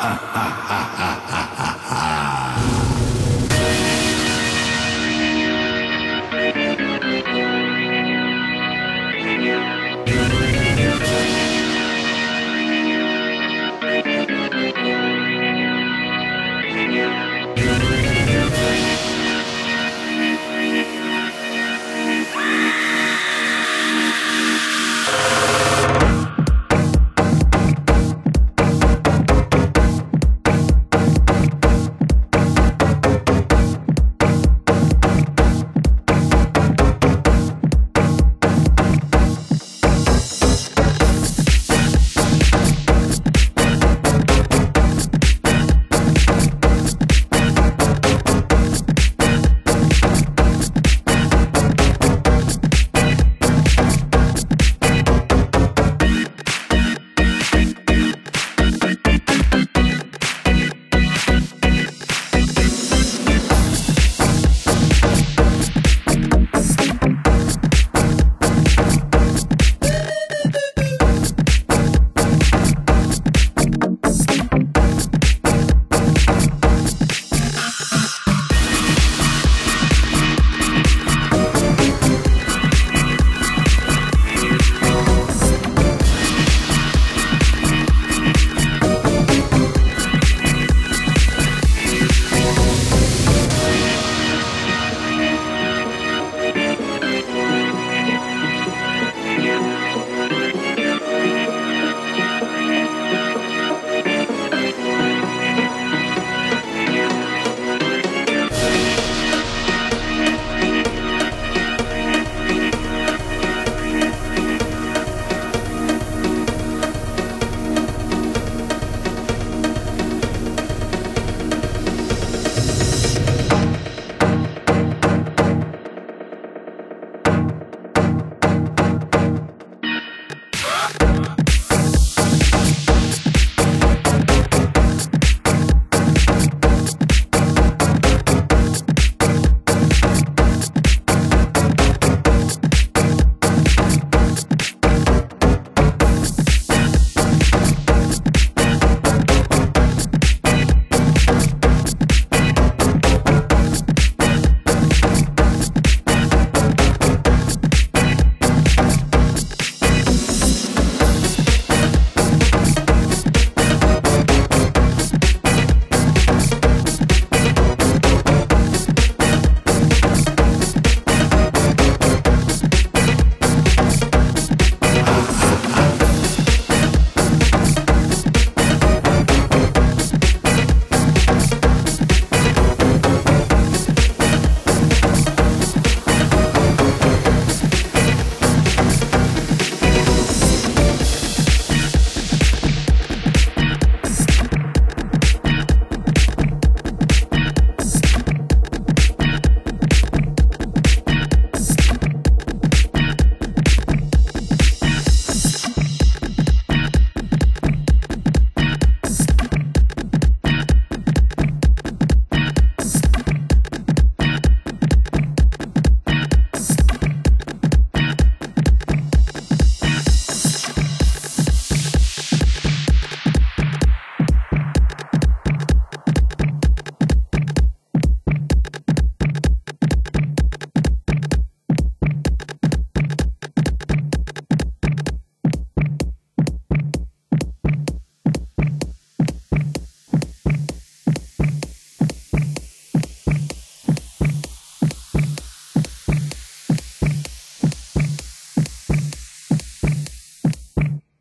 ha ha ha ha.